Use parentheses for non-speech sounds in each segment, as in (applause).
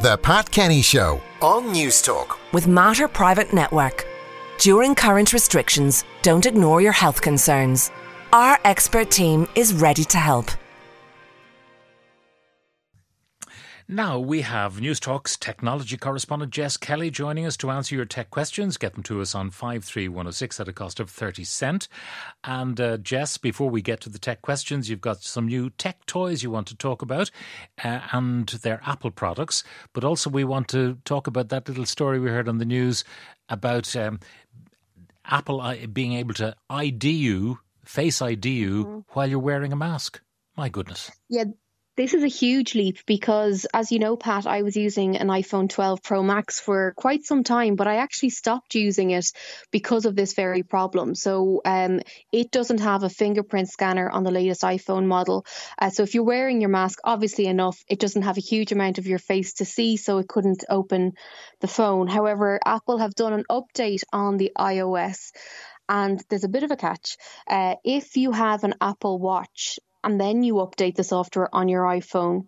The Pat Kenny Show on Newstalk With Mater Private Network. During current restrictions, don't ignore your health concerns. Our expert team is ready to help. Now we have Newstalk's technology correspondent Jess Kelly joining us to answer your tech questions. Get them to us on 53106 at a cost of 30 cent. And uh, Jess, before we get to the tech questions, you've got some new tech toys you want to talk about uh, and their Apple products. But also we want to talk about that little story we heard on the news about um, Apple uh, being able to ID you, face ID you, mm-hmm. while you're wearing a mask. My goodness. Yeah, this is a huge leap because, as you know, Pat, I was using an iPhone 12 Pro Max for quite some time, but I actually stopped using it because of this very problem. So um, it doesn't have a fingerprint scanner on the latest iPhone model. Uh, so if you're wearing your mask, obviously enough, it doesn't have a huge amount of your face to see, so it couldn't open the phone. However, Apple have done an update on the iOS and there's a bit of a catch. Uh, if you have an Apple Watch and then you update the software on your iPhone,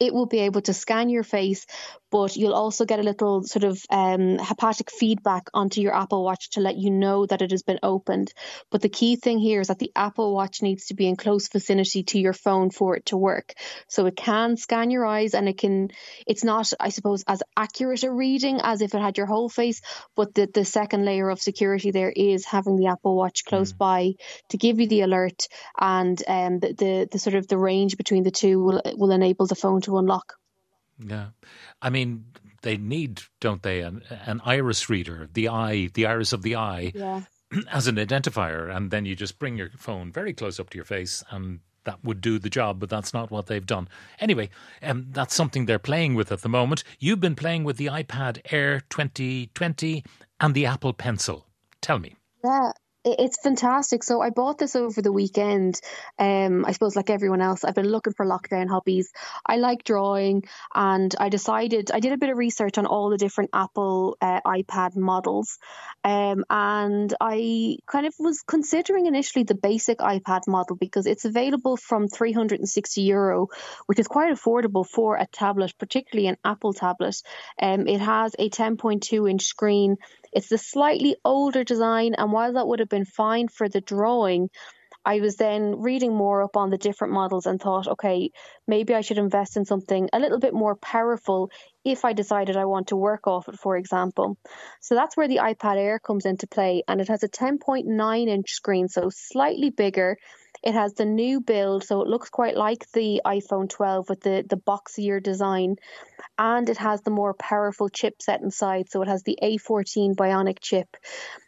it will be able to scan your face but you'll also get a little sort of um, haptic feedback onto your Apple Watch to let you know that it has been opened. But the key thing here is that the Apple Watch needs to be in close vicinity to your phone for it to work. So it can scan your eyes and it can, it's not, I suppose, as accurate a reading as if it had your whole face. But the, the second layer of security there is having the Apple Watch close mm. by to give you the alert and um, the, the, the sort of the range between the two will, will enable the phone to unlock. Yeah. I mean, they need, don't they, an, an iris reader, the eye, the iris of the eye, yeah. (clears throat) as an identifier. And then you just bring your phone very close up to your face and that would do the job, but that's not what they've done. Anyway, um, that's something they're playing with at the moment. You've been playing with the iPad Air 2020 and the Apple Pencil. Tell me. Yeah, it's fantastic. So I bought this over the weekend. Um, I suppose like everyone else, I've been looking for lockdown hobbies. I like drawing, and I decided I did a bit of research on all the different Apple uh, iPad models, um, and I kind of was considering initially the basic iPad model because it's available from 360 euro, which is quite affordable for a tablet, particularly an Apple tablet. Um, it has a 10.2 inch screen it's the slightly older design, and while that would have been fine for the drawing, I was then reading more up on the different models and thought, okay, maybe I should invest in something a little bit more powerful if I decided I want to work off it, for example. So that's where the iPad Air comes into play, and it has a 10.9 inch screen, so slightly bigger. It has the new build, so it looks quite like the iPhone 12 with the, the boxier design. And it has the more powerful chipset inside, so it has the A14 Bionic chip.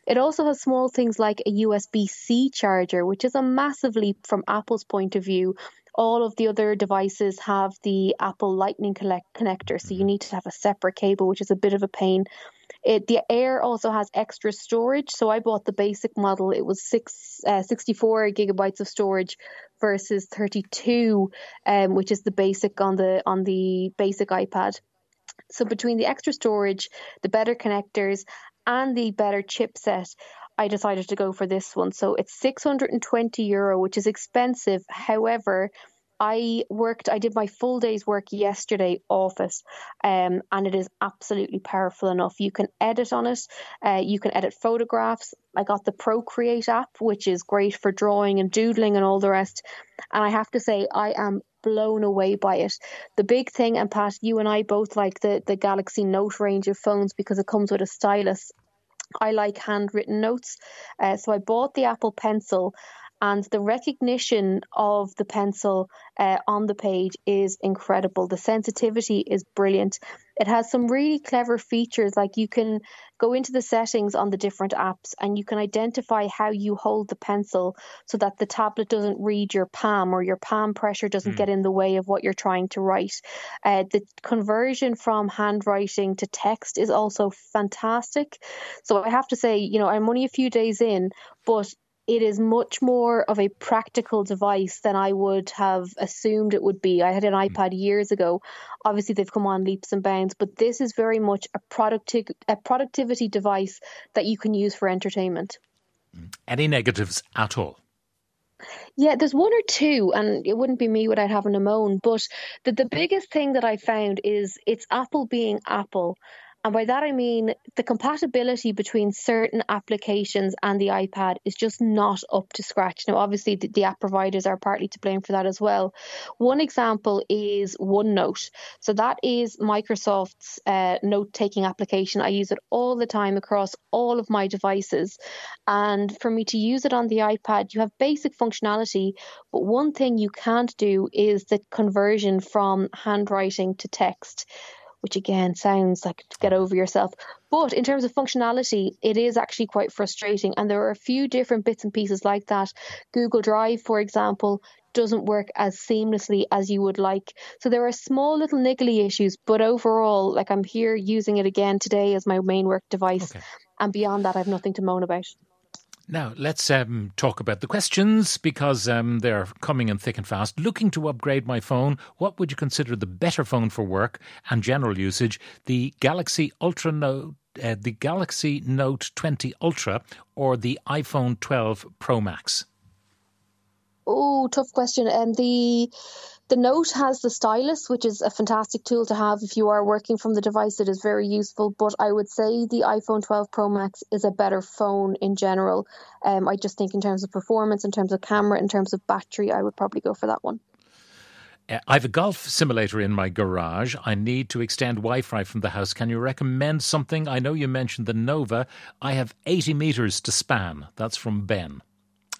It also has small things like a USB C charger, which is a massive leap from Apple's point of view all of the other devices have the Apple Lightning connector, so you mm-hmm. need to have a separate cable, which is a bit of a pain. It, the Air also has extra storage, so I bought the basic model. It was six, uh, 64 gigabytes of storage versus 32, um, which is the basic on the on the basic iPad. So between the extra storage, the better connectors, and the better chipset, I decided to go for this one. So it's 620 euro, which is expensive. However, I worked, I did my full day's work yesterday office, um, and it is absolutely powerful enough. You can edit on it, uh, you can edit photographs. I got the Procreate app, which is great for drawing and doodling and all the rest. And I have to say, I am blown away by it. The big thing, and Pat, you and I both like the, the Galaxy Note range of phones because it comes with a stylus I like handwritten notes. Uh, so I bought the Apple Pencil, and the recognition of the pencil uh, on the page is incredible. The sensitivity is brilliant. It has some really clever features, like you can go into the settings on the different apps and you can identify how you hold the pencil so that the tablet doesn't read your palm or your palm pressure doesn't mm. get in the way of what you're trying to write. Uh, the conversion from handwriting to text is also fantastic. So I have to say, you know, I'm only a few days in, but it is much more of a practical device than I would have assumed it would be. I had an hmm. iPad years ago. Obviously, they've come on leaps and bounds, but this is very much a producti- a productivity device that you can use for entertainment. Any negatives at all? Yeah, there's one or two, and it wouldn't be me without having a moan. But the, the biggest thing that I found is it's Apple being Apple. And by that I mean the compatibility between certain applications and the iPad is just not up to scratch. Now, obviously, the, the app providers are partly to blame for that as well. One example is OneNote. So, that is Microsoft's uh, note taking application. I use it all the time across all of my devices. And for me to use it on the iPad, you have basic functionality, but one thing you can't do is the conversion from handwriting to text which again sounds like get over yourself. But in terms of functionality, it is actually quite frustrating. And there are a few different bits and pieces like that. Google Drive, for example, doesn't work as seamlessly as you would like. So there are small little niggly issues, but overall, like I'm here using it again today as my main work device. Okay. And beyond that, I have nothing to moan about. Now, let's um, talk about the questions because um, they're coming in thick and fast. Looking to upgrade my phone, what would you consider the better phone for work and general usage? The Galaxy Ultra Note, uh, the Galaxy Note 20 Ultra, or the iPhone 12 Pro Max? Oh, tough question. And um, the the Note has the stylus, which is a fantastic tool to have if you are working from the device. It is very useful, but I would say the iPhone 12 Pro Max is a better phone in general. Um, I just think in terms of performance, in terms of camera, in terms of battery, I would probably go for that one. Uh, I have a golf simulator in my garage. I need to extend Wi Fi from the house. Can you recommend something? I know you mentioned the Nova. I have 80 metres to span. That's from Ben.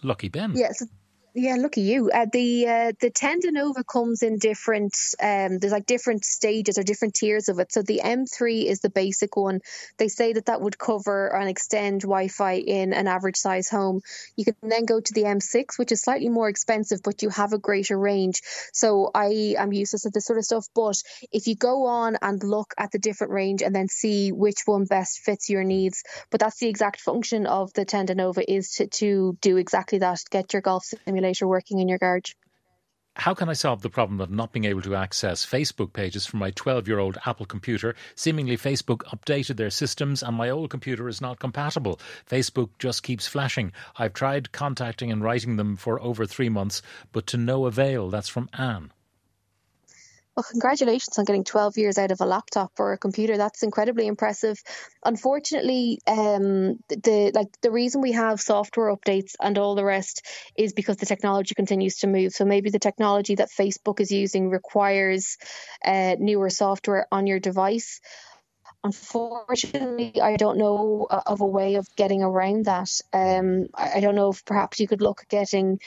Lucky Ben. Yes. Yeah, look at you. Uh, the uh, the Tendanova comes in different. Um, there's like different stages or different tiers of it. So the M3 is the basic one. They say that that would cover and extend Wi-Fi in an average size home. You can then go to the M6, which is slightly more expensive, but you have a greater range. So I am useless at this sort of stuff. But if you go on and look at the different range and then see which one best fits your needs, but that's the exact function of the Tendanova is to to do exactly that. Get your golf simulator simulator working in your garage. How can I solve the problem of not being able to access Facebook pages from my 12 year old Apple computer? Seemingly, Facebook updated their systems and my old computer is not compatible. Facebook just keeps flashing. I've tried contacting and writing them for over three months, but to no avail. That's from Anne. Well, congratulations on getting 12 years out of a laptop or a computer. That's incredibly impressive. Unfortunately, um, the like the reason we have software updates and all the rest is because the technology continues to move. So maybe the technology that Facebook is using requires uh, newer software on your device. Unfortunately, I don't know of a way of getting around that. Um, I don't know if perhaps you could look at getting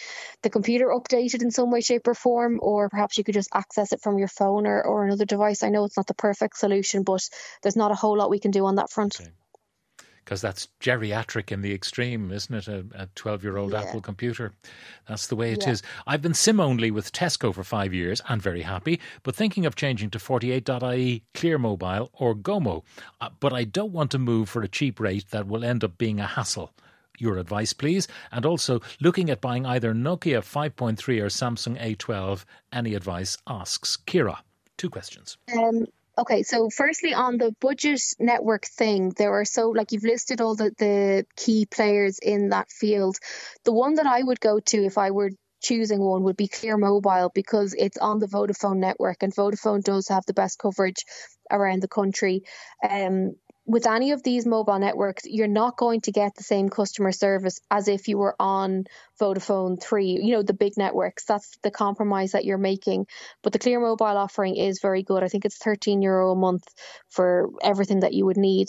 the computer updated in some way, shape, or form, or perhaps you could just access it from your phone or, or another device. I know it's not the perfect solution, but there's not a whole lot we can do on that front. Okay because that's geriatric in the extreme, isn't it? A 12 year old yeah. Apple computer. That's the way it yeah. is. I've been SIM only with Tesco for five years and very happy, but thinking of changing to 48.ie, Clear Mobile, or Gomo. Uh, but I don't want to move for a cheap rate that will end up being a hassle. Your advice, please. And also, looking at buying either Nokia 5.3 or Samsung A12, any advice? asks Kira. Two questions. Um, Okay, so firstly on the budget network thing, there are so like you've listed all the, the key players in that field. The one that I would go to if I were choosing one would be Clear Mobile because it's on the Vodafone network and Vodafone does have the best coverage around the country. Um, with any of these mobile networks, you're not going to get the same customer service as if you were on Vodafone 3, you know, the big networks. That's the compromise that you're making. But the Clear Mobile offering is very good. I think it's 13 euro a month for everything that you would need.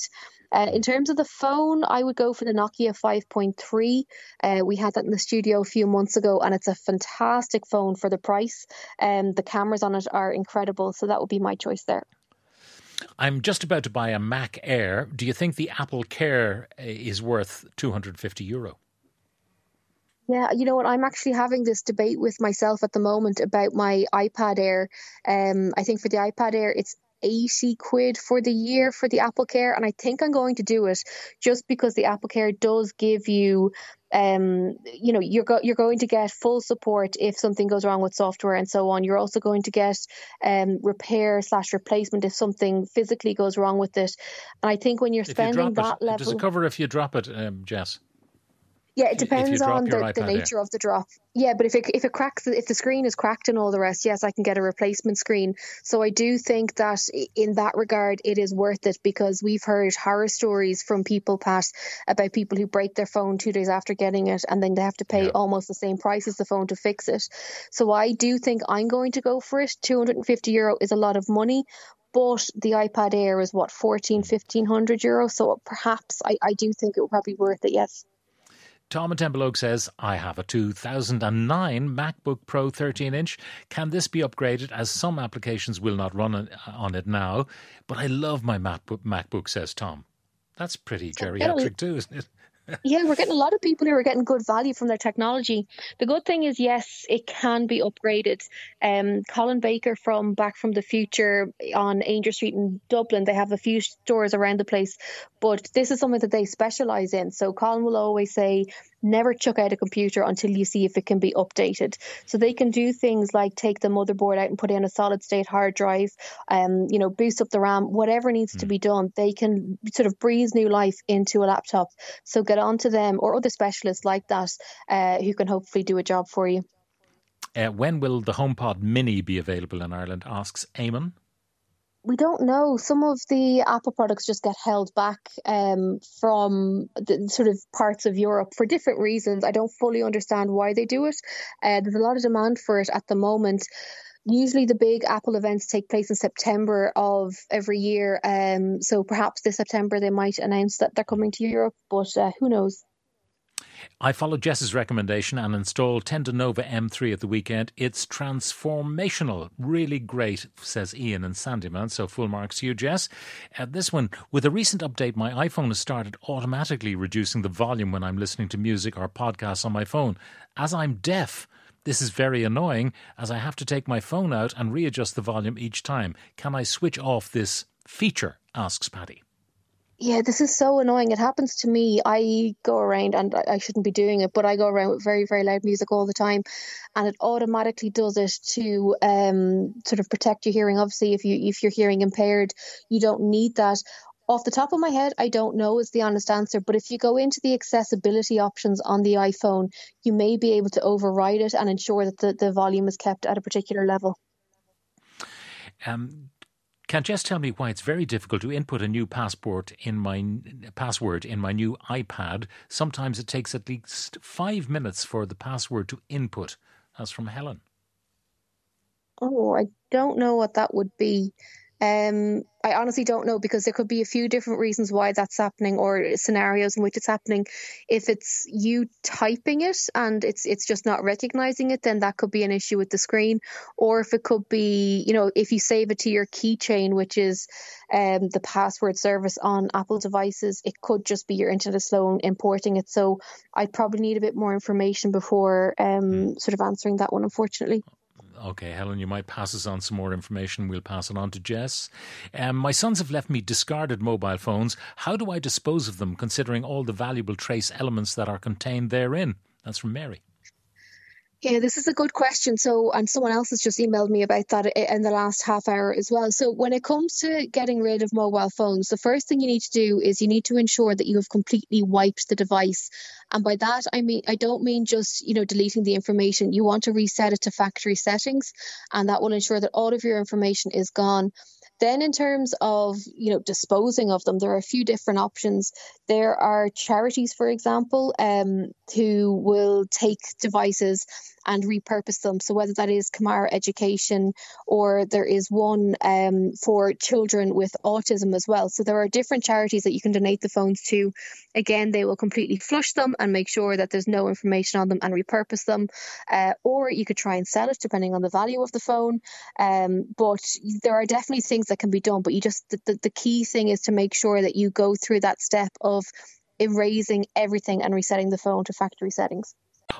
Uh, in terms of the phone, I would go for the Nokia 5.3. Uh, we had that in the studio a few months ago, and it's a fantastic phone for the price. Um, the cameras on it are incredible, so that would be my choice there. I'm just about to buy a Mac Air. Do you think the Apple Care uh, is worth 250 euro? Yeah, you know what? I'm actually having this debate with myself at the moment about my iPad Air. Um, I think for the iPad Air, it's 80 quid for the year for the Apple Care. And I think I'm going to do it just because the Apple Care does give you um, you know, you're go- you're going to get full support if something goes wrong with software and so on. You're also going to get um, repair slash replacement if something physically goes wrong with it. And I think when you're spending you that it, level, does it cover if you drop it, um, Jess? Yeah, it depends on the, the nature of the drop. Yeah, but if it if it cracks, if the screen is cracked and all the rest, yes, I can get a replacement screen. So I do think that in that regard, it is worth it because we've heard horror stories from people, Pat, about people who break their phone two days after getting it, and then they have to pay yeah. almost the same price as the phone to fix it. So I do think I'm going to go for it. 250 euro is a lot of money, but the iPad Air is what 14, 1500 euro. So perhaps I, I do think it would probably be worth it. Yes. Tom Temple says, I have a 2009 MacBook Pro 13 inch. Can this be upgraded as some applications will not run on it now? But I love my MacBook, MacBook says Tom. That's pretty geriatric too, isn't it? Yeah, we're getting a lot of people who are getting good value from their technology. The good thing is, yes, it can be upgraded. Um, Colin Baker from Back from the Future on Aungier Street in Dublin, they have a few stores around the place, but this is something that they specialize in. So Colin will always say, never chuck out a computer until you see if it can be updated. So they can do things like take the motherboard out and put in a solid state hard drive, um, you know, boost up the RAM, whatever needs mm. to hmm. be done. They can sort of breathe new life into a laptop. So get on to them or other specialists like that uh, who can hopefully do a job for you. Uh, when will the HomePod Mini be available in Ireland? Asks Eamon we don't know. Some of the Apple products just get held back um, from the sort of parts of Europe for different reasons. I don't fully understand why they do it. Uh, there's a lot of demand for it at the moment. Usually, the big Apple events take place in September of every year. Um, so perhaps this September they might announce that they're coming to Europe, but uh, who knows? I followed Jess's recommendation and installed Tendanova M3 at the weekend. It's transformational, really great, says Ian and Sandymount. So full marks to you, Jess. Uh, this one, with a recent update, my iPhone has started automatically reducing the volume when I'm listening to music or podcasts on my phone. As I'm deaf, this is very annoying as I have to take my phone out and readjust the volume each time. Can I switch off this feature? asks Paddy. Yeah, this is so annoying. It happens to me. I go around, and I shouldn't be doing it, but I go around with very, very loud music all the time, and it automatically does it to um, sort of protect your hearing. Obviously, if you if you're hearing impaired, you don't need that. Off the top of my head, I don't know is the honest answer, but if you go into the accessibility options on the iPhone, you may be able to override it and ensure that the, the volume is kept at a particular level. Um, can Jess tell me why it's very difficult to input a new passport in my password in my new iPad? Sometimes it takes at least five minutes for the password to input. That's from Helen. Oh, I don't know what that would be. Um, I honestly don't know because there could be a few different reasons why that's happening or scenarios in which it's happening. If it's you typing it and it's it's just not recognizing it, then that could be an issue with the screen. Or if it could be, you know, if you save it to your keychain, which is um, the password service on Apple devices, it could just be your internet is slow importing it. So I'd probably need a bit more information before um, mm. sort of answering that one, unfortunately. Okay, Helen, you might pass us on some more information. We'll pass it on to Jess. Um, my sons have left me discarded mobile phones. How do I dispose of them, considering all the valuable trace elements that are contained therein? That's from Mary. Yeah, this is a good question. So, and someone else has just emailed me about that in the last half hour as well. So, when it comes to getting rid of mobile phones, the first thing you need to do is you need to ensure that you have completely wiped the device. And by that, I mean, I don't mean just, you know, deleting the information. You want to reset it to factory settings, and that will ensure that all of your information is gone. Then, in terms of you know disposing of them, there are a few different options. There are charities, for example, um, who will take devices and repurpose them. So whether that is Camara Education or there is one um, for children with autism as well. So there are different charities that you can donate the phones to. Again, they will completely flush them and make sure that there's no information on them and repurpose them. Uh, or you could try and sell it depending on the value of the phone. Um, but there are definitely things that can be done. But you just the, the, the key thing is to make sure that you go through that step of erasing everything and resetting the phone to factory settings.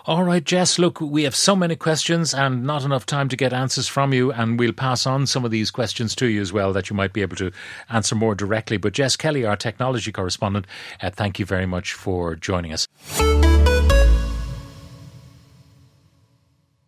All right, Jess, look, we have so many questions and not enough time to get answers from you, and we'll pass on some of these questions to you as well that you might be able to answer more directly. But Jess Kelly, our technology correspondent, uh, thank you very much for joining us.